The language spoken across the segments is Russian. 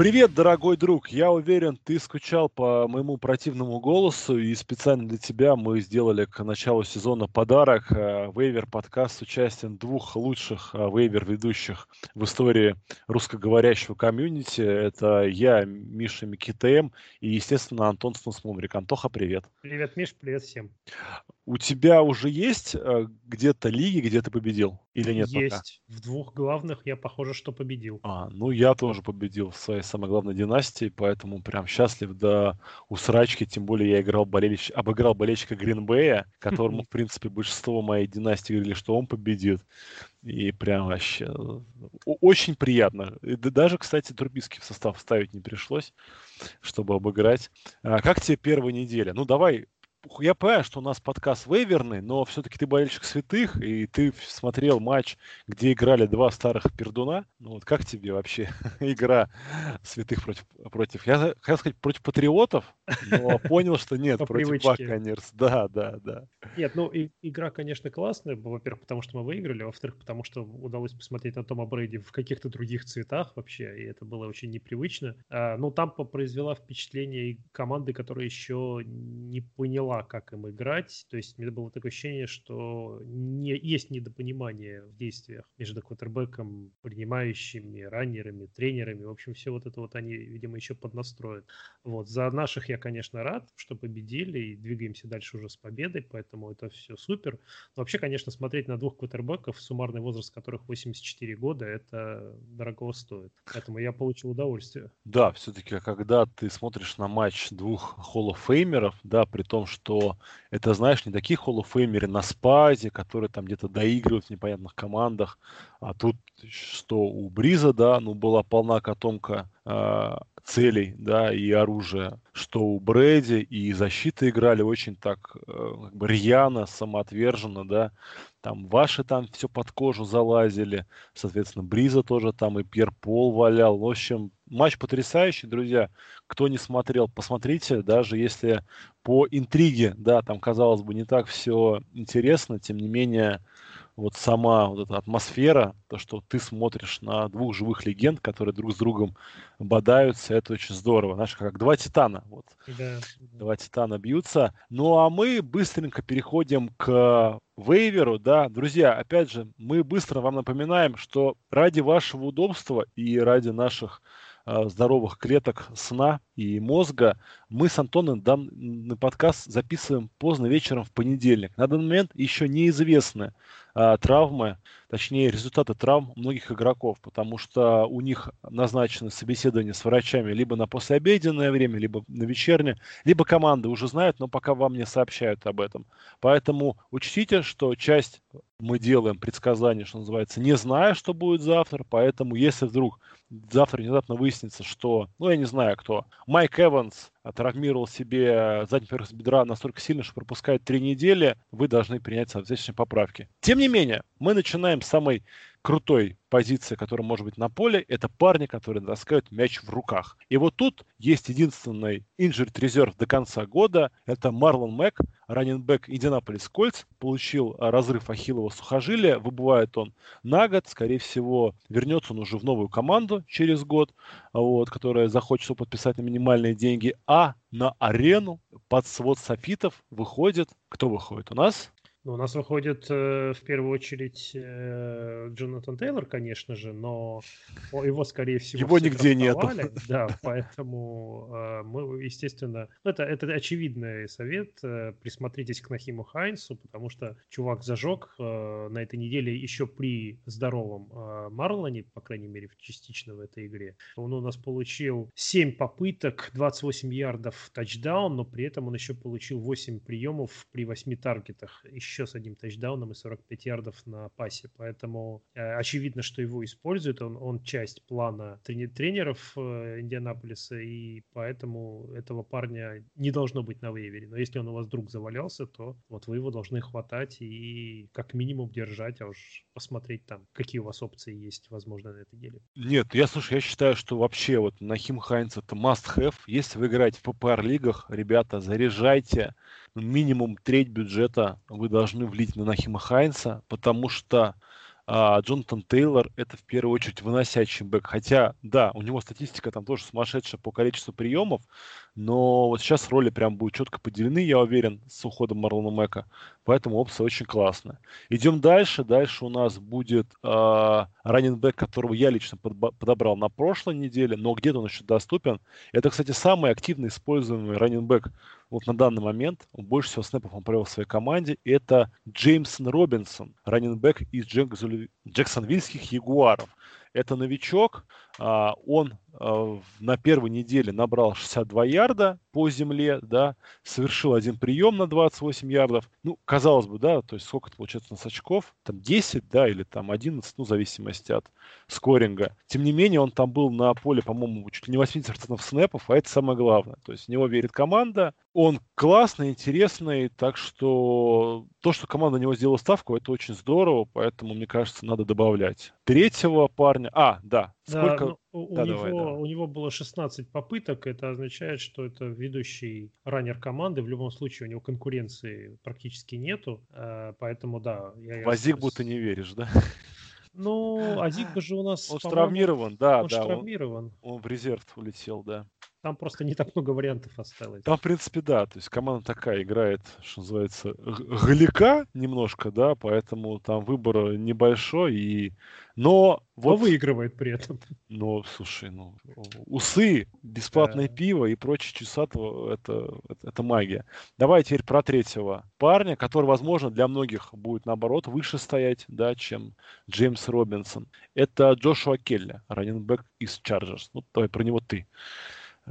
Привет, дорогой друг! Я уверен, ты скучал по моему противному голосу, и специально для тебя мы сделали к началу сезона подарок. э, Вейвер подкаст с участием двух лучших э, вейвер-ведущих в истории русскоговорящего комьюнити. Это я, Миша Микитем, и, естественно, Антон Снусмумрик. Антоха, привет! Привет, Миш, привет всем. У тебя уже есть э, где-то лиги, где ты победил? Или нет пока? Есть. В двух главных я, похоже, что победил. А, ну я тоже победил в своей самой главной династии, поэтому прям счастлив до усрачки, тем более я играл болельщ... обыграл болельщика Гринбея, которому, в принципе, большинство моей династии говорили, что он победит. И прям вообще очень приятно. И да- даже, кстати, Трубиски в состав ставить не пришлось, чтобы обыграть. А как тебе первая неделя? Ну, давай я понимаю, что у нас подкаст вейверный, но все-таки ты болельщик святых, и ты смотрел матч, где играли два старых пердуна. Ну вот как тебе вообще игра святых против, против я хотел сказать, против патриотов, но понял, что нет, По против. Баконерс. Да, да, да. Нет, ну и, игра, конечно, классная. Во-первых, потому что мы выиграли, во-вторых, потому что удалось посмотреть на Тома Брейди в каких-то других цветах вообще, и это было очень непривычно. А, ну, Тампа произвела впечатление команды, которая еще не поняла, как им играть. То есть, у меня было такое ощущение, что не, есть недопонимание в действиях между квотербеком, принимающими, раннерами, тренерами. В общем, все вот это вот они, видимо, еще поднастроят. Вот. За наших я, конечно, рад, что победили и двигаемся дальше уже с победой, поэтому это все супер. Но вообще, конечно, смотреть на двух квотербеков, суммарный возраст которых 84 года, это дорого стоит. Поэтому я получил удовольствие. Да, все-таки, когда ты смотришь на матч двух холлофеймеров, да, при том, что это, знаешь, не такие холлофеймеры на спазе, которые там где-то доигрывают в непонятных командах, а тут что у Бриза, да, ну, была полна котомка а, целей, да, и оружия, что у Брэди и защиты играли очень так э, как бы рьяно, самоотверженно, да, там ваши там все под кожу залазили, соответственно, Бриза тоже там и Пьер Пол валял. В общем, матч потрясающий, друзья. Кто не смотрел, посмотрите, даже если по интриге, да, там, казалось бы, не так все интересно, тем не менее, вот сама вот эта атмосфера, то, что ты смотришь на двух живых легенд, которые друг с другом бодаются, это очень здорово. Знаешь, как два титана. Вот Да. Два титана бьются. Ну а мы быстренько переходим к вейверу, да. Друзья, опять же, мы быстро вам напоминаем, что ради вашего удобства и ради наших здоровых клеток сна и мозга мы с Антоном данный подкаст записываем поздно вечером в понедельник. На данный момент еще неизвестны э, травмы, точнее результаты травм многих игроков, потому что у них назначены собеседования с врачами либо на послеобеденное время, либо на вечернее, либо команды уже знают, но пока вам не сообщают об этом. Поэтому учтите, что часть мы делаем предсказания, что называется, не зная, что будет завтра, поэтому если вдруг завтра внезапно выяснится, что, ну я не знаю кто, Майк Эванс травмировал себе задний поверхность бедра настолько сильно, что пропускает три недели, вы должны принять соответствующие поправки. Тем не менее, мы начинаем с самой крутой позиции, которая может быть на поле, это парни, которые таскают мяч в руках. И вот тут есть единственный injured резерв до конца года, это Марлон Мэг, раненбэк Индианаполис Кольц, получил а, разрыв ахиллова сухожилия, выбывает он на год, скорее всего, вернется он уже в новую команду через год, вот, которая захочет его подписать на минимальные деньги, а на арену под свод софитов выходит, кто выходит у нас? Ну, у нас выходит э, в первую очередь э, Джонатан Тейлор, конечно же, но его, скорее всего, Его нигде драфтовали. Да, поэтому э, мы, естественно, ну, это, это очевидный совет. э, присмотритесь к Нахиму Хайнсу, потому что чувак зажег э, на этой неделе еще при здоровом э, Марлоне, по крайней мере, частично в этой игре. Он у нас получил 7 попыток, 28 ярдов тачдаун, но при этом он еще получил 8 приемов при 8 таргетах. Еще еще с одним тачдауном и 45 ярдов на пасе. Поэтому э, очевидно, что его используют. Он, он часть плана тренеров э, Индианаполиса, и поэтому этого парня не должно быть на вейвере. Но если он у вас вдруг завалялся, то вот вы его должны хватать и как минимум держать, а уж посмотреть там, какие у вас опции есть, возможно, на этой неделе. Нет, я слушай, я считаю, что вообще вот Нахим Хайнц это must-have. Если вы играете в PPR-лигах, ребята, заряжайте минимум треть бюджета вы должны влить на Нахима Хайнса, потому что а Джонатан Тейлор это в первую очередь выносящий бэк. Хотя, да, у него статистика там тоже сумасшедшая по количеству приемов, но вот сейчас роли прям будут четко поделены, я уверен, с уходом Марлона Мэка. Поэтому опция очень классная. Идем дальше. Дальше у нас будет э, раннинбэк, которого я лично подобрал на прошлой неделе, но где-то он еще доступен. Это, кстати, самый активно используемый раннинбэк вот на данный момент. Больше всего снэпов он провел в своей команде. Это Джеймсон Робинсон, раннинбэк из Джексонвильских Ягуаров. Это новичок, а, он а, на первой неделе набрал 62 ярда по земле, да, совершил один прием на 28 ярдов. Ну, казалось бы, да, то есть сколько это получается на очков? Там 10, да, или там 11, ну, в зависимости от скоринга. Тем не менее, он там был на поле, по-моему, чуть ли не 80% снэпов, а это самое главное. То есть в него верит команда, он классный, интересный, так что то, что команда на него сделала ставку, это очень здорово, поэтому, мне кажется, надо добавлять. Третьего парня... А, да, Сколько... Да, ну, у, да, него, давай, да. у него было 16 попыток. Это означает, что это ведущий раннер команды. В любом случае у него конкуренции практически нету. Э, поэтому да. Я, В Азик будто не веришь, да? Ну, Азик же у нас... Он травмирован, да, он да. травмирован. Он, он в резерв улетел, да. Там просто не так много вариантов осталось. Там, в принципе, да. То есть команда такая играет, что называется, галика немножко, да, поэтому там выбор небольшой. И... Но вот... Но выигрывает при этом. Ну, слушай, ну, усы, бесплатное да. пиво и прочее чесатого, это, это, это магия. Давай теперь про третьего парня, который, возможно, для многих будет, наоборот, выше стоять, да, чем Джеймс Робинсон. Это Джошуа Келли, раненбэк из Чарджерс. Ну, давай про него ты.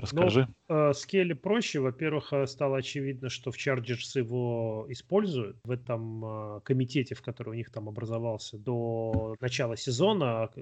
Расскажи. Ну, э, с Келли проще. Во-первых, э, стало очевидно, что в Chargers его используют. В этом э, комитете, в который у них там образовался до начала сезона, э,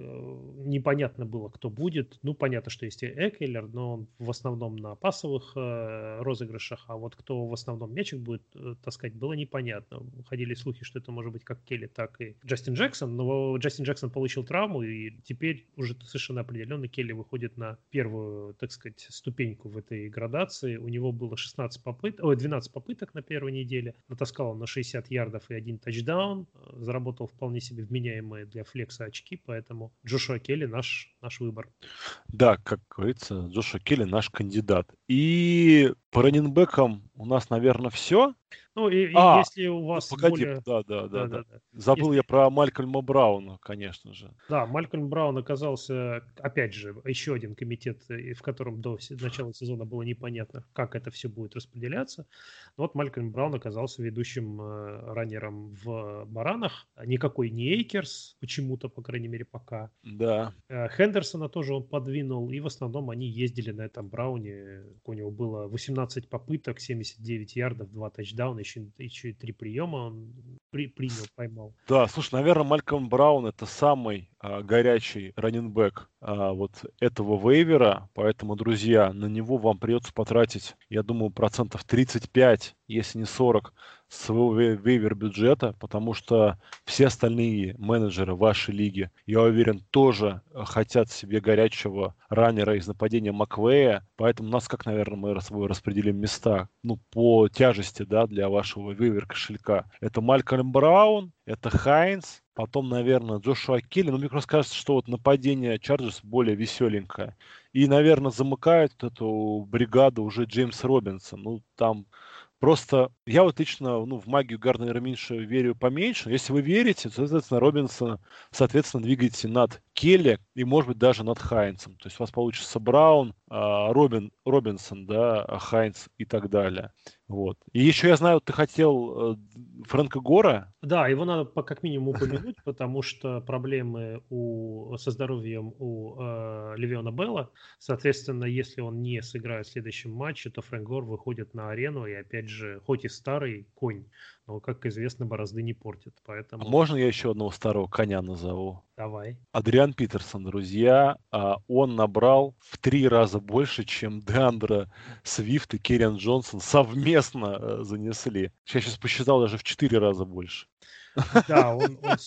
непонятно было, кто будет. Ну, понятно, что есть Экелер, но он в основном на пасовых розыгрышах, а вот кто в основном мячик будет таскать, было непонятно. Ходили слухи, что это может быть как Келли, так и Джастин Джексон, но Джастин Джексон получил травму, и теперь уже совершенно определенно Келли выходит на первую, так сказать, ступеньку в этой градации. У него было 16 попыток, ой, 12 попыток на первой неделе. Натаскал он на 60 ярдов и один тачдаун. Заработал вполне себе вменяемые для флекса очки, поэтому Джошуа Келли наш, наш выбор. Да, как говорится, Джошуа Келли наш кандидат. И по раненбекам у нас, наверное, все. Ну, и, а, если у ну, вас погоди, более... да, да, да, да, да. да. Забыл если... я про Малькольма Брауна, конечно же. Да, Малькольм Браун оказался, опять же, еще один комитет, в котором до начала сезона было непонятно, как это все будет распределяться. Но вот Малькольм Браун оказался ведущим э, раннером в Баранах. Никакой не Эйкерс, почему-то, по крайней мере, пока. Да. Э, Хендерсона тоже он подвинул, и в основном они ездили на этом Брауне. У него было 18 попыток, 79 ярдов, 2 тачдауна, еще, еще и три приема он при, принял, поймал. Да, слушай, наверное, Мальком Браун это самый а, горячий running back а, вот этого вейвера, поэтому, друзья, на него вам придется потратить, я думаю, процентов 35, если не 40 своего waiver бюджета, потому что все остальные менеджеры вашей лиги, я уверен, тоже хотят себе горячего раннера из нападения Маквея, поэтому нас как, наверное, мы свой распределим места, ну, по тяжести, да, для вашего waiver кошелька. Это Малькольм Браун, это Хайнс, потом, наверное, Джошуа Келли. Но мне просто кажется, что вот нападение Chargers более веселенькое. И, наверное, замыкает эту бригаду уже Джеймс Робинсон. Ну, там Просто я вот лично ну, в магию Гарнера меньше верю поменьше. Если вы верите, то, соответственно, Робинсона, соответственно, двигаете над Келли и, может быть, даже над Хайнцем. То есть у вас получится Браун, а, Робин, Робинсон, да, Хайнц и так далее. Вот. И еще я знаю, ты хотел э, Фрэнка Гора. Да, его надо как минимум упомянуть, потому что проблемы у, со здоровьем у э, Левиона Белла. Соответственно, если он не сыграет в следующем матче, то Фрэнк Гор выходит на арену и, опять же, хоть и старый конь, но, как известно, борозды не портит. Поэтому... А можно я еще одного старого коня назову? Давай. Адриан Питерсон, друзья, а, он набрал в три раза больше, чем Деандра Свифт и Керриан Джонсон совместно э, занесли. Я сейчас посчитал даже в четыре раза больше. Да, он, он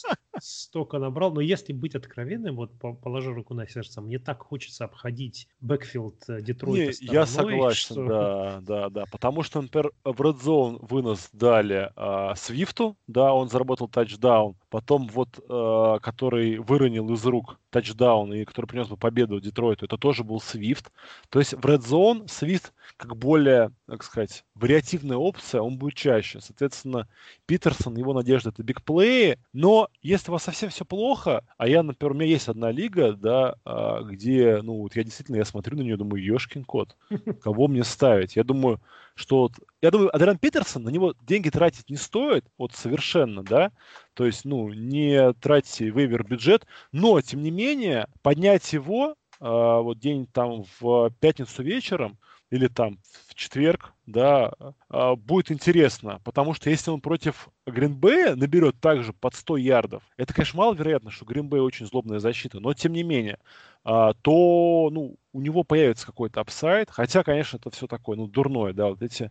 столько набрал. Но если быть откровенным, вот положа руку на сердце, мне так хочется обходить backfield э, Детройта Не, Я согласен, что... да, да, да. Потому что, например, в Red Zone вынос дали а, Свифту, да, он заработал тачдаун. Потом вот, а, который выронил из рук тачдаун и который принес бы победу Детройту, это тоже был Свифт. То есть в Red Zone Свифт как более, так сказать, вариативная опция, он будет чаще. Соответственно, Питерсон, его надежда это бигплеи, но если у вас совсем все плохо, а я, например, у меня есть одна лига, да, а, где, ну, вот я действительно, я смотрю на нее, думаю, ешкин кот, кого мне ставить? Я думаю, что вот, я думаю, Адриан Питерсон, на него деньги тратить не стоит, вот совершенно, да, то есть, ну, не тратите вейвер бюджет, но, тем не менее, поднять его а, вот день там в пятницу вечером или там в четверг, да, а, будет интересно, потому что если он против Гринбея наберет также под 100 ярдов, это, конечно, маловероятно, что Гринбей очень злобная защита, но тем не менее, а, то ну, у него появится какой-то upside, хотя, конечно, это все такое, ну, дурное, да, вот эти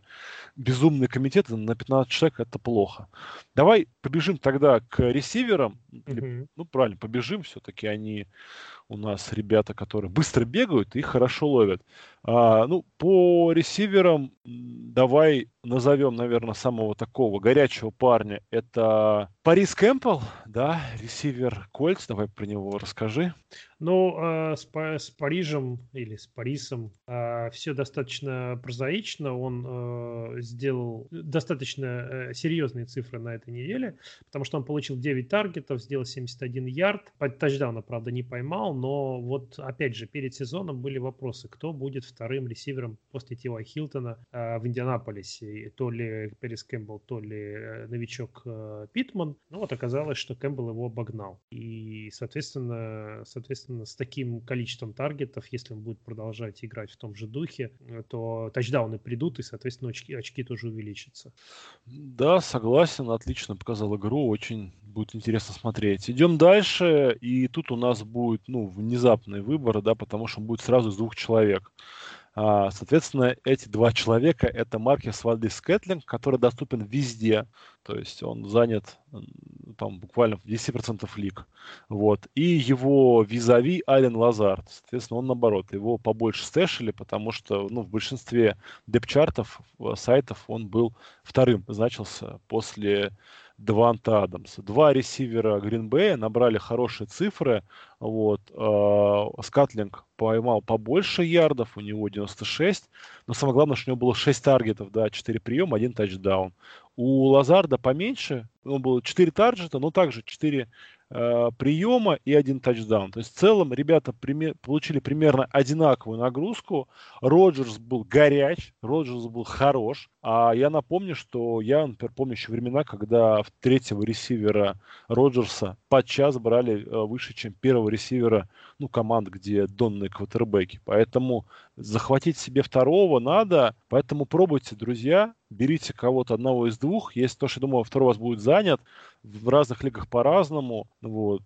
безумные комитеты на 15 человек, это плохо. Давай побежим тогда к ресиверам, mm-hmm. ну, правильно, побежим, все-таки они у нас ребята, которые быстро бегают и хорошо ловят. А, ну, по ресиверам давай назовем, наверное, самого такого горячего парня. Это Парис Кэмпбелл, да, ресивер Кольц. Давай про него расскажи. Ну, э, с, с Парижем или с Парисом э, все достаточно прозаично. Он э, сделал достаточно э, серьезные цифры на этой неделе, потому что он получил 9 таргетов, сделал 71 ярд. Тачдауна, правда, не поймал, но вот, опять же, перед сезоном были вопросы, кто будет вторым ресивером после Ти Вая Хилтона э, в Индианаполисе. То ли Пэррис Кэмпбелл, то ли э, новичок э, Питман. Ну вот оказалось, что Кэмпбелл его обогнал. И, соответственно, соответственно, с таким количеством таргетов, если он будет продолжать играть в том же духе, то тачдауны придут, и, соответственно, очки, очки тоже увеличатся. Да, согласен, отлично показал игру, очень будет интересно смотреть. Идем дальше, и тут у нас будет, ну, внезапный выбор, да, потому что он будет сразу из двух человек. А, соответственно, эти два человека – это Маркес Вальдис Кэтлинг, который доступен везде, то есть он занят там буквально в 10% лиг. Вот. И его визави Ален Лазард. Соответственно, он наоборот, его побольше стэшили, потому что ну, в большинстве депчартов, сайтов он был вторым, значился после Деванта Адамса. Два ресивера Гринбея набрали хорошие цифры. Вот. Скатлинг поймал побольше ярдов, у него 96. Но самое главное, что у него было 6 таргетов, да, 4 приема, 1 тачдаун. У Лазарда поменьше, он был 4 таргета, но также 4 э, приема и один тачдаун. То есть в целом ребята пример, получили примерно одинаковую нагрузку. Роджерс был горяч, Роджерс был хорош. А я напомню, что я, например, помню еще времена, когда в третьего ресивера Роджерса подчас брали э, выше, чем первого ресивера ну, команд, где донные квотербеки. Поэтому захватить себе второго надо. Поэтому пробуйте, друзья, берите кого-то одного из двух. Если то, что я думаю, второй у вас будет занят, в разных лигах по-разному. Вот.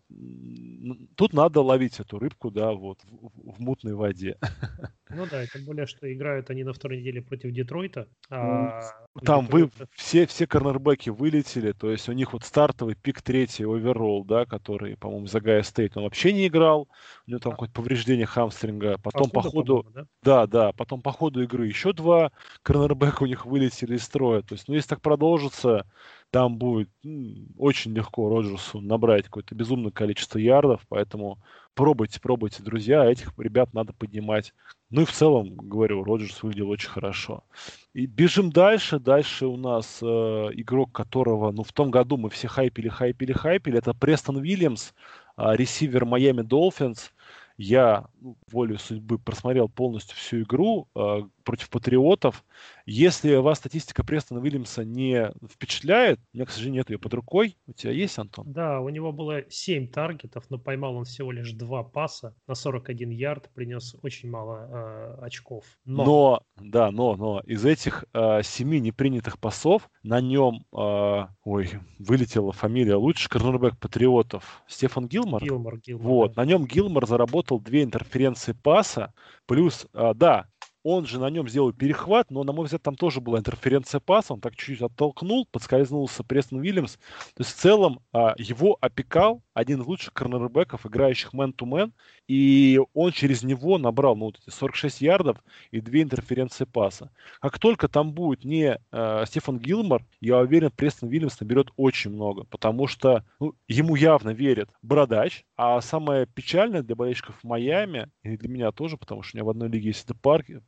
Тут надо ловить эту рыбку, да, вот, в, в мутной воде. Ну да, тем более, что играют они на второй неделе против Детройта. А Там Детройта... вы все, все корнербеки вылетели, то есть у них вот стартовый пик третий оверолл, да, который, по-моему, за Гая Стейт, он вообще не играл, у него там а. какое-то повреждение хамстринга, потом по ходу, да? да, да, потом по ходу игры еще два корнербека у них вылетели из строя, то есть, ну, если так продолжится, там будет очень легко Роджерсу набрать какое-то безумное количество ярдов, поэтому пробуйте, пробуйте, друзья, этих ребят надо поднимать. Ну и в целом, говорю, Роджерс выглядел очень хорошо. И бежим дальше. Дальше у нас э, игрок, которого, ну, в том году мы все хайпили, хайпили, хайпили. Это Престон Уильямс, а, ресивер Майами Долфинс. Я ну, волю судьбы просмотрел полностью всю игру э, против Патриотов. Если вас статистика Престона Уильямса не впечатляет, у меня, к сожалению, нет ее под рукой. У тебя есть, Антон? Да, у него было 7 таргетов, но поймал он всего лишь 2 паса на 41 ярд, принес очень мало э, очков. Но... но, да, но, но из этих э, 7 непринятых пасов на нем, э, ой, вылетела фамилия лучше, корнербэк Патриотов Стефан Гилмор. Гилмор, Гилмор. Вот, да. на нем Гилмор заработал две интерференции паса, плюс, э, да, он же на нем сделал перехват, но, на мой взгляд, там тоже была интерференция паса. Он так чуть-чуть оттолкнул, подскользнулся Престон Уильямс. То есть, в целом, а, его опекал один из лучших корнербеков, играющих мэн-то-мэн. И он через него набрал ну, вот эти 46 ярдов и две интерференции паса. Как только там будет не э, Стефан Гилмор, я уверен, Престон Уильямс наберет очень много, потому что ну, ему явно верит Бородач, а самое печальное для болельщиков Майами, и для меня тоже, потому что у меня в одной лиге есть это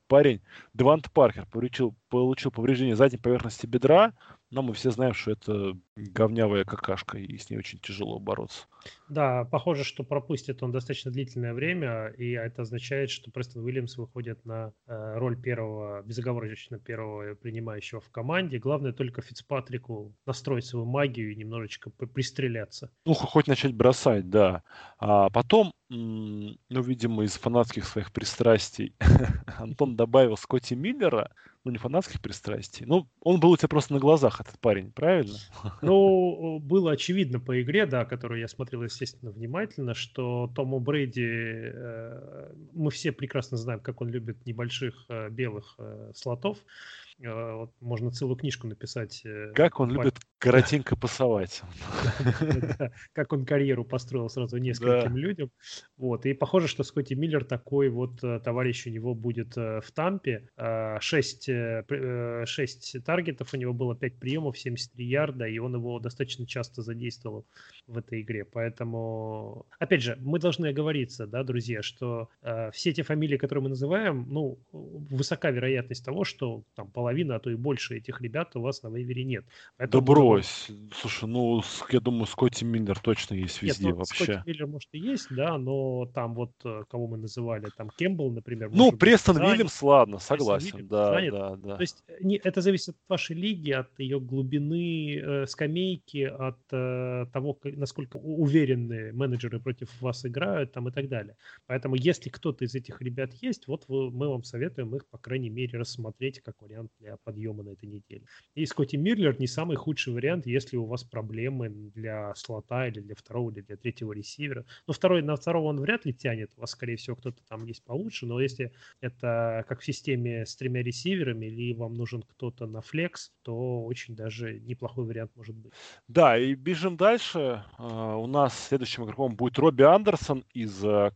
парень, Девант Паркер, получил, получил повреждение задней поверхности бедра, но мы все знаем, что это говнявая какашка, и с ней очень тяжело бороться. Да, похоже, что пропустит он достаточно длительное время, и это означает, что Престон Уильямс выходит на э, роль первого, безоговорочно первого принимающего в команде. Главное только Фицпатрику настроить свою магию и немножечко пристреляться. Ну, хоть начать бросать, да. А потом, ну, видимо, из фанатских своих пристрастий Антон добавил Скотти Миллера, ну, не фанатских пристрастий. Ну, он был у тебя просто на глазах, этот парень, правильно? Ну, было очевидно по игре, да, которую я смотрел, естественно, внимательно, что Тому Брейди, э, мы все прекрасно знаем, как он любит небольших э, белых э, слотов, а, вот можно целую книжку написать. Э, как он любит коротенько пасовать. Как он карьеру построил сразу нескольким людям. Вот. И похоже, что Скотти Миллер такой вот э, товарищ у него будет э, в Тампе. А, шесть, шесть таргетов у него было, пять приемов, 73 ярда, и он его достаточно часто задействовал в этой игре. Поэтому, опять же, мы должны оговориться, да, друзья, что все те фамилии, которые мы называем, ну, высока вероятность того, что там половина, а то и больше этих ребят у вас на вейвере нет. Поэтому да Было... Слушай, ну, я думаю, Скотти Миллер точно есть везде нет, ну, вообще. Скотти Миллер, может, и есть, да, но там вот, э, кого мы называли, там Кембл, например. Ну, Престон быть, Вильямс, ладно, согласен, да, занят. да, да. То есть не, это зависит от вашей лиги, от ее глубины э, скамейки, от э, того, насколько уверенные менеджеры против вас играют, там и так далее. Поэтому, если кто-то из этих ребят есть, вот вы, мы вам советуем их, по крайней мере, рассмотреть как вариант для подъема на этой неделе. И Скотти Мирлер не самый худший вариант, если у вас проблемы для слота или для второго, или для третьего ресивера. Но второй, на второго он вряд ли тянет. У вас, скорее всего, кто-то там есть получше. Но если это как в системе с тремя ресиверами, или вам нужен кто-то на флекс, то очень даже неплохой вариант может быть. Да, и бежим дальше. А, у нас следующим игроком будет Робби Андерсон из э,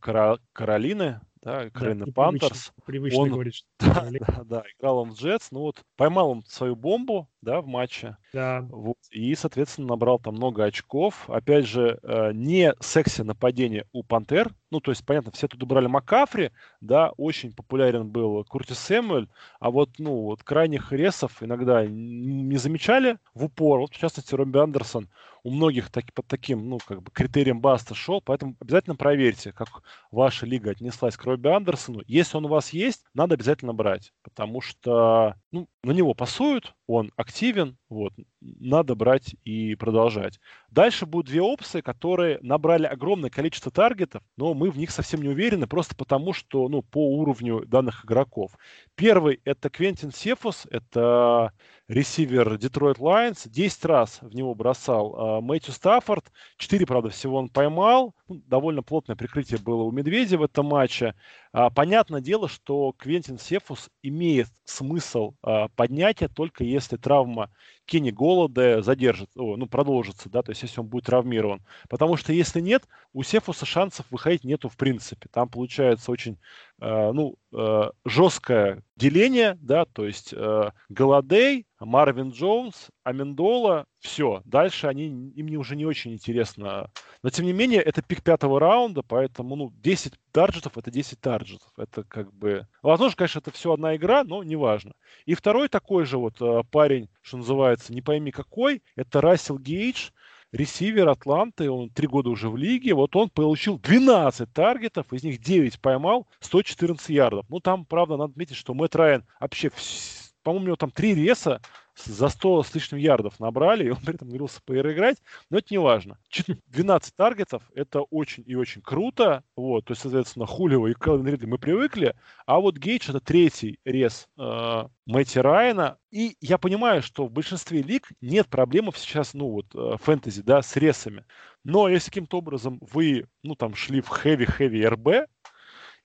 Каролины да, Каролина да, Пантерс. Привычно, он, говорить, что да, да, да, играл он в Джетс, ну вот поймал он свою бомбу, да, в матче. Да. Вот, и, соответственно, набрал там много очков. Опять же, э, не секси нападение у Пантер. Ну, то есть, понятно, все тут брали Макафри, да, очень популярен был Куртис Сэмюэль, а вот, ну, вот крайних ресов иногда не замечали в упор. Вот, в частности, Робби Андерсон у многих так, под таким, ну, как бы критерием Баста шел, поэтому обязательно проверьте, как ваша лига отнеслась к Робби Андерсону. Если он у вас есть, надо обязательно брать, потому что, ну, на него пасуют, он активен, вот, надо брать и продолжать. Дальше будут две опции, которые набрали огромное количество таргетов, но мы в них совсем не уверены, просто потому что, ну, по уровню данных игроков. Первый – это Квентин Сефус, это ресивер Детройт Лайонс, 10 раз в него бросал э, Мэтью Стаффорд, 4, правда, всего он поймал, ну, довольно плотное прикрытие было у Медведя в этом матче. А, понятное дело, что Квентин Сефус имеет смысл а, поднятия только если травма Кенни Голода задержит, ну, продолжится, да, то есть если он будет травмирован. Потому что если нет, у Сефуса шансов выходить нету в принципе. Там получается очень, э, ну, э, жесткое деление, да, то есть э, Голодей, Марвин Джонс, Амендола, все. Дальше они, им не, уже не очень интересно. Но, тем не менее, это пик пятого раунда, поэтому, ну, 10 тарджетов – это 10 тарджетов. Это как бы... Возможно, конечно, это все одна игра, но неважно. И второй такой же вот э, парень, что называется, не пойми какой, это Рассел Гейдж, ресивер Атланты, он три года уже в лиге, вот он получил 12 таргетов, из них 9 поймал, 114 ярдов. Ну, там, правда, надо отметить, что Мэтт Райан вообще, по-моему, у него там три реса, за 100 с лишним ярдов набрали, и он при этом говорился поиграть, но это не важно. 12 таргетов – это очень и очень круто, вот, то есть, соответственно, Хулио и Келвин Ридли мы привыкли, а вот Гейдж – это третий рез э, Мэтти Райана, и я понимаю, что в большинстве лиг нет проблем сейчас, ну вот, э, фэнтези, да, с ресами, но если каким-то образом вы, ну, там, шли в heavy-heavy RB,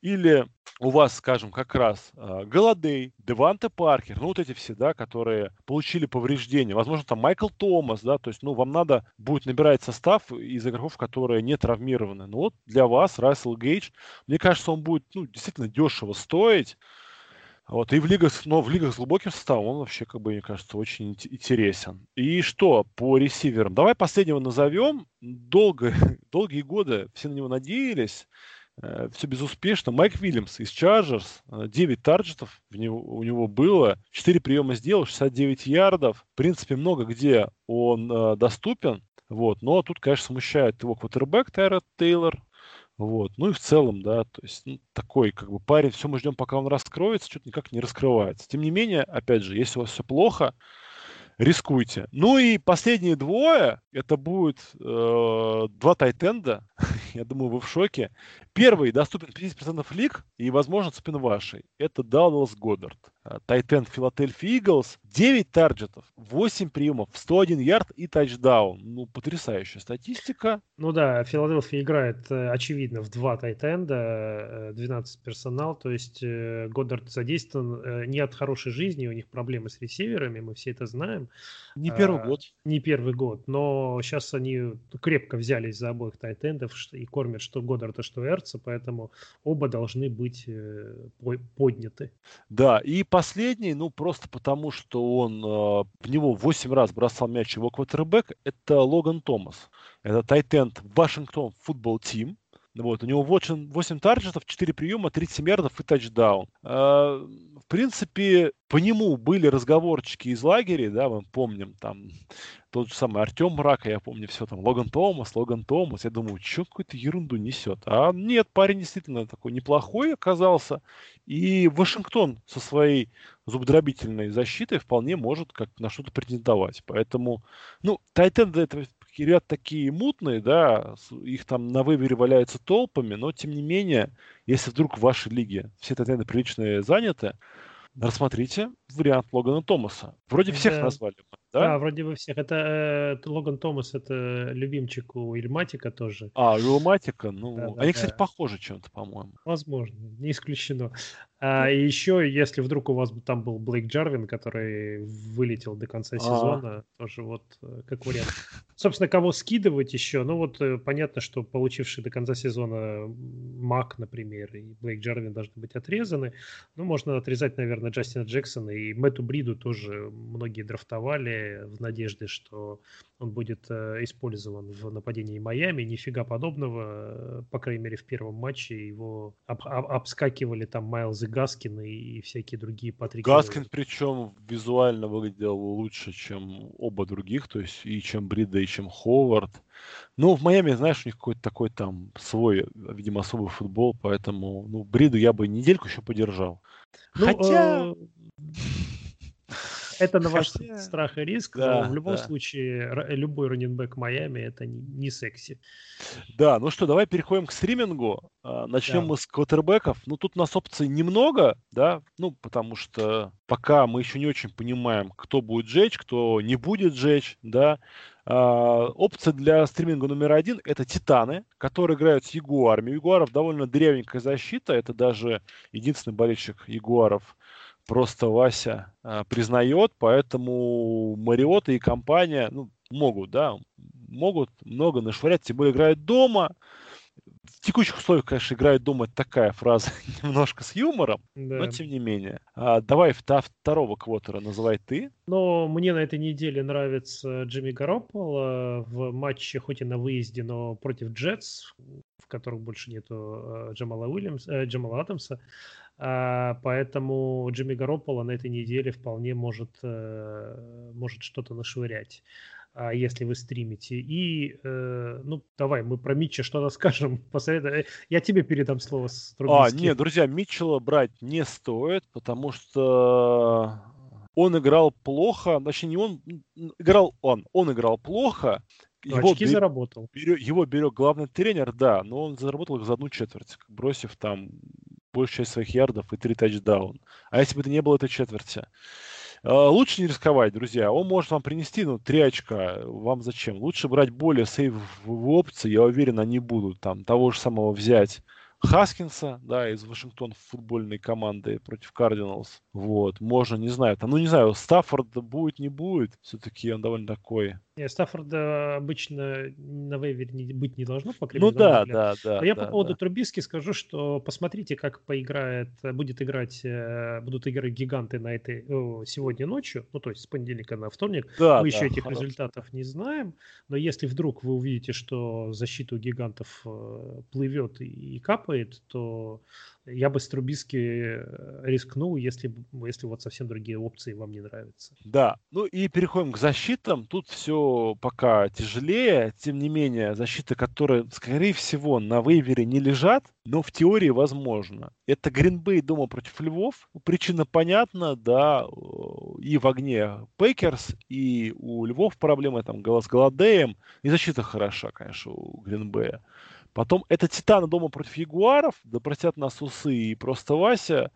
или у вас, скажем, как раз э, Голодей, Деванте Паркер, ну вот эти все, да, которые получили повреждения, возможно, там Майкл Томас, да, то есть, ну, вам надо будет набирать состав из игроков, которые не травмированы. Ну вот для вас Рассел Гейдж, мне кажется, он будет, ну, действительно дешево стоить, вот, и в лигах, но в лигах с глубоким составом он вообще, как бы, мне кажется, очень интересен. И что по ресиверам? Давай последнего назовем. Долго, долгие годы все на него надеялись. Э, все безуспешно. Майк Вильямс из Чарджерс, 9 тарджетов в него, у него было, 4 приема сделал, 69 ярдов. В принципе, много где он э, доступен. Вот. Но тут, конечно, смущает его квотербек Тайрот Тейлор. Вот. Ну и в целом, да, то есть ну, такой как бы парень, все мы ждем, пока он раскроется, что-то никак не раскрывается. Тем не менее, опять же, если у вас все плохо, рискуйте. Ну и последние двое, это будет э, два тайтенда, я думаю, вы в шоке. Первый доступен 50% лиг и, возможно, доступен вашей. Это Даллас Годдард. Тайтен Филадельфия Иглс. 9 тарджетов, 8 приемов, 101 ярд и тачдаун. Ну, потрясающая статистика. Ну да, Филадельфия играет, э, очевидно, в два тайтенда, 12 э, персонал, то есть э, Годдард задействован не от хорошей жизни, у них проблемы с ресиверами, мы все это знаем. Не первый а, год. Не первый год, но сейчас они крепко взялись за обоих тайтендов и кормят что Годдарда, что Эрца, поэтому оба должны быть подняты. Да, и последний, ну, просто потому, что он э, в него 8 раз бросал мяч его квотербек, это Логан Томас. Это тайтенд Вашингтон футбол тим. Вот, у него 8, 8 тарджетов, 4 приема, 37 ярдов и тачдаун. Э, в принципе, по нему были разговорчики из лагеря, да, мы помним, там, тот же самый Артем Мрака, я помню все там, Логан Томас, Логан Томас, я думаю, что какую-то ерунду несет. А нет, парень действительно такой неплохой оказался, и Вашингтон со своей зубодробительной защитой вполне может как на что-то претендовать. Поэтому, ну, Тайтенды это ребят такие мутные, да, их там на выборе валяются толпами, но тем не менее, если вдруг в вашей лиге все Тайтенды приличные заняты, рассмотрите вариант Логана Томаса. Вроде всех назвали да? Да, вроде бы всех. Это э, Логан Томас, это любимчик у Ильматика тоже. А, у Ильматика? Ну, да, да, они, да. кстати, похожи чем-то, по-моему. Возможно, не исключено. А, и еще, если вдруг у вас там был Блейк Джарвин, который вылетел до конца а. сезона, А-а-а. тоже вот э, как вариант. Собственно, кого скидывать еще? Ну вот э, понятно, что получивший до конца сезона Мак, например, и Блейк Джарвин должны быть отрезаны. Ну, можно отрезать, наверное, Джастина Джексона и Мэтту Бриду тоже многие драфтовали в надежде, что он будет э, использован в нападении Майами. Нифига подобного. По крайней мере, в первом матче его об, об, обскакивали там Майлз и Гаскин и, и всякие другие Патрики. Гаскин причем визуально выглядел лучше, чем оба других, то есть и чем Брида, и чем Ховард. Ну, в Майами, знаешь, у них какой-то такой там свой, видимо, особый футбол, поэтому, ну, Бриду я бы недельку еще подержал. Ну, Хотя... Э... Это на ваш Хотя... страх и риск, да, но в любом да. случае любой раненбэк Майами это не, не секси. Да, ну что, давай переходим к стримингу. А, начнем да. мы с квотербеков. Ну, тут у нас опций немного, да, ну, потому что пока мы еще не очень понимаем, кто будет жечь, кто не будет жечь, да. Uh, опция для стриминга номер один – это Титаны, которые играют с Ягуарами. У Ягуаров довольно древненькая защита. Это даже единственный болельщик Ягуаров просто Вася а, признает, поэтому Мариота и компания ну, могут, да, могут много нашвырять, тем более играют дома. В текущих условиях, конечно, играют дома, такая фраза немножко с юмором, да. но тем не менее. А, давай вта- второго квотера называй ты. Но мне на этой неделе нравится Джимми Гароппол в матче, хоть и на выезде, но против Джетс, в которых больше нету э, Джамала, Уильямс, э, Джамала Адамса. А, поэтому Джимми Гарополо на этой неделе вполне может, э, может что-то нашвырять. а если вы стримите. И, э, ну, давай, мы про Митча что-то скажем. Посоветуй. Я тебе передам слово с А, нет, друзья, Митчелла брать не стоит, потому что он играл плохо, точнее, не он играл он, он играл плохо, ну, его очки бер... заработал. Берег, его берег главный тренер, да, но он заработал их за одну четверть, бросив там большую часть своих ярдов и три тачдаун. А если бы это не было этой четверти? А, лучше не рисковать, друзья. Он может вам принести, ну, три очка. Вам зачем? Лучше брать более сейвовые опции. Я уверен, они будут. Там того же самого взять Хаскинса, да, из Вашингтон футбольной команды против Кардиналс. Вот, можно, не знаю, там, ну не знаю, Стаффорд будет, не будет. Все-таки он довольно такой нет, Стаффорда обычно на вейвере не, быть не должно, по крайней мере. Ну да, да, да. А я да, по поводу да. Трубиски скажу, что посмотрите, как поиграет, будет играть, э, будут играть гиганты на этой сегодня ночью, ну то есть с понедельника на вторник. Да, Мы да, еще этих хорошо. результатов не знаем, но если вдруг вы увидите, что защита у гигантов э, плывет и капает, то я бы с Трубиски э, рискнул, если, если вот совсем другие опции вам не нравятся. Да, ну и переходим к защитам. Тут все пока тяжелее. Тем не менее, защиты, которые, скорее всего, на вейвере не лежат, но в теории возможно. Это Гринбей дома против Львов. Причина понятна, да, и в огне Пейкерс, и у Львов проблемы там с Голодеем, и защита хороша, конечно, у Гринбея. Потом это Титаны дома против Ягуаров, да простят нас усы и просто Вася.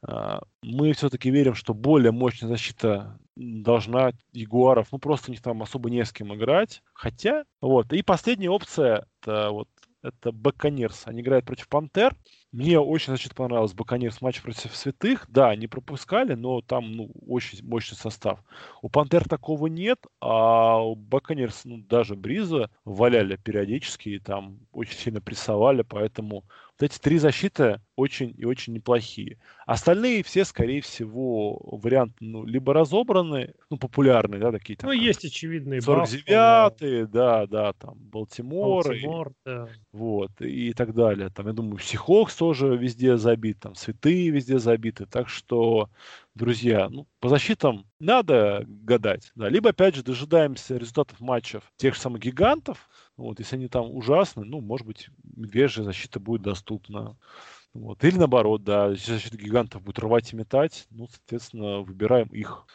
А, мы все-таки верим, что более мощная защита должна Ягуаров, ну просто у них там особо не с кем играть. Хотя, вот. И последняя опция, это вот это Баконерс. Они играют против Пантер. Мне очень, значит, понравилось Баконерс матч против Святых. Да, они пропускали, но там, ну, очень мощный состав. У Пантер такого нет, а у Баконерс, ну, даже Бриза валяли периодически и там очень сильно прессовали, поэтому вот эти три защиты очень и очень неплохие. Остальные все, скорее всего, варианты, ну, либо разобраны, ну, популярные, да, такие там. Ну, есть очевидные 49-е, да, да, там, Балтимор. Балтимор, и, да. Вот, и так далее. Там, я думаю, Психокс тоже везде забит, там, Святые везде забиты. Так что, друзья, ну, по защитам надо гадать. Да. Либо, опять же, дожидаемся результатов матчев тех же самых гигантов, вот, если они там ужасны, ну, может быть, медвежья защита будет доступна. Вот. Или наоборот, да, защита гигантов будет рвать и метать, ну, соответственно, выбираем их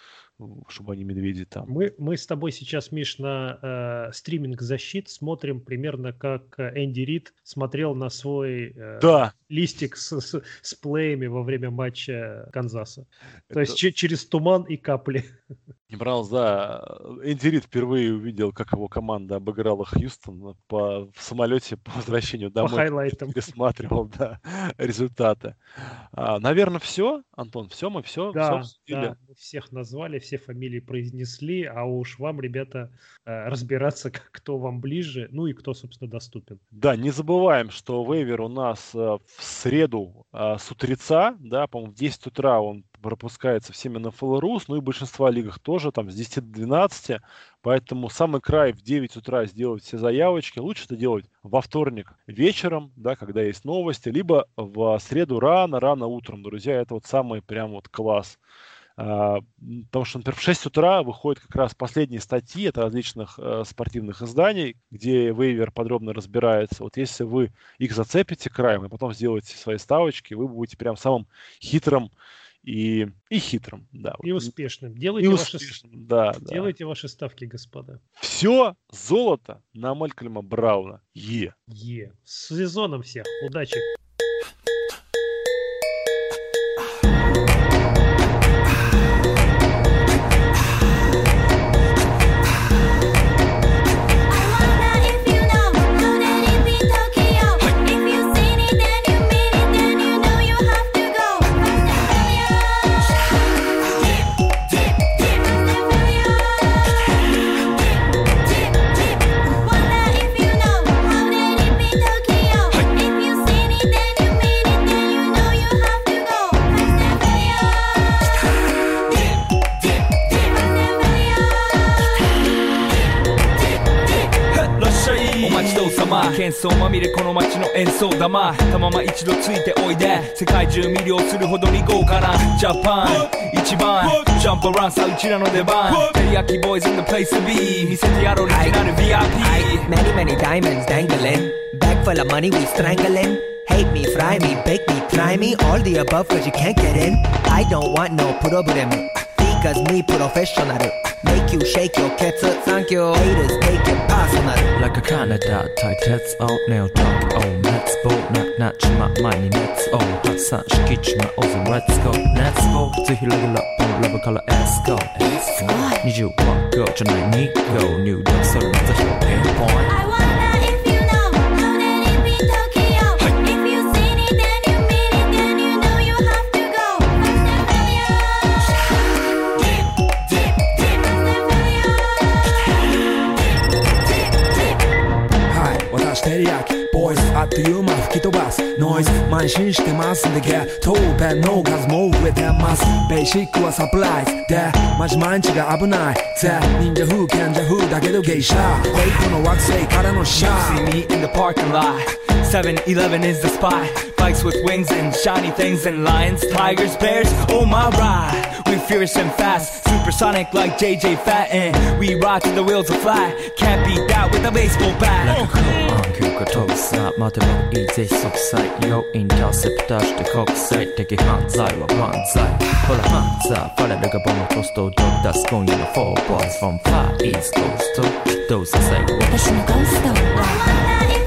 чтобы они медведи там. Мы, мы с тобой сейчас, Миш, на э, стриминг защит смотрим примерно как э, Энди Рид смотрел на свой э, да. листик с, с, с плеями во время матча Канзаса. Это... То есть через туман и капли. Понравилось, да. Энди Рид впервые увидел, как его команда обыграла Хьюстон по, в самолете по возвращению домой. По хайлайтам. Пересматривал, да, результаты. А, наверное, все, Антон, все, мы все, да, все Да, всех назвали, все фамилии произнесли, а уж вам, ребята, э, разбираться, кто вам ближе, ну и кто, собственно, доступен. Да, не забываем, что вейвер у нас э, в среду э, с утреца, да, по-моему, в 10 утра он пропускается всеми на ФЛРУС, ну и большинство лигах тоже, там, с 10 до 12, поэтому самый край в 9 утра сделать все заявочки, лучше это делать во вторник вечером, да, когда есть новости, либо в среду рано-рано утром, друзья, это вот самый прям вот класс. А, потому что, например, в 6 утра выходят как раз последние статьи от различных э, спортивных изданий, где вейвер подробно разбирается. Вот если вы их зацепите краем и потом сделаете свои ставочки, вы будете прям самым хитрым и, и хитрым, да. И успешным. Делайте, и ваши, успешным, да, делайте да. ваши ставки, господа. Все золото на Малькольма Брауна. Е. Е. С сезоном всех. Удачи. 玉たまま一度ついておいで世界中魅了するほどに豪華なジャパン一番ジャンプアランさうちらの出番テリヤキボーイズ in the place to be 見せてやろうオリジナル VIP Many, many diamonds dangling. Bag full of money, we strangling. Hate me, fry me, bake me, try me. All the above, cause you can't get in. I don't want no problem. Because me professional. Make you shake your cats, thank you. Haters take it personal. Like a Canada 大鉄をネオトークを熱望ななちま前に熱を発散しきちまおうぜ Let's go 熱望ぜひレギュラーのラブからエスコ20は Go じゃない 2Go 入力するぜひピンポイント ヤキボイスあっという間吹き飛ばすノイズ慢心してますんでゲットペンの数も増えてますベーシックはサプライズでマジ毎日が危ないぜ忍者風賢者風だけど芸者フェイクの惑星からのシャ See ー me in the parking lot. 7 Eleven is the spot. Bikes with wings and shiny things, and lions, tigers, bears. Oh my ride! We fierce and fast, supersonic like JJ Fatten. We ride till the wheels are flat. Can't beat that with a baseball bat. Like a on mother Toksa, is easy subside. Yo, intercept dash the cockside. Take a hand side, or one side. Pull a hand side, follow like a bomb, post dog that's going in the four bars from far east coast to those that say, 私のゴースト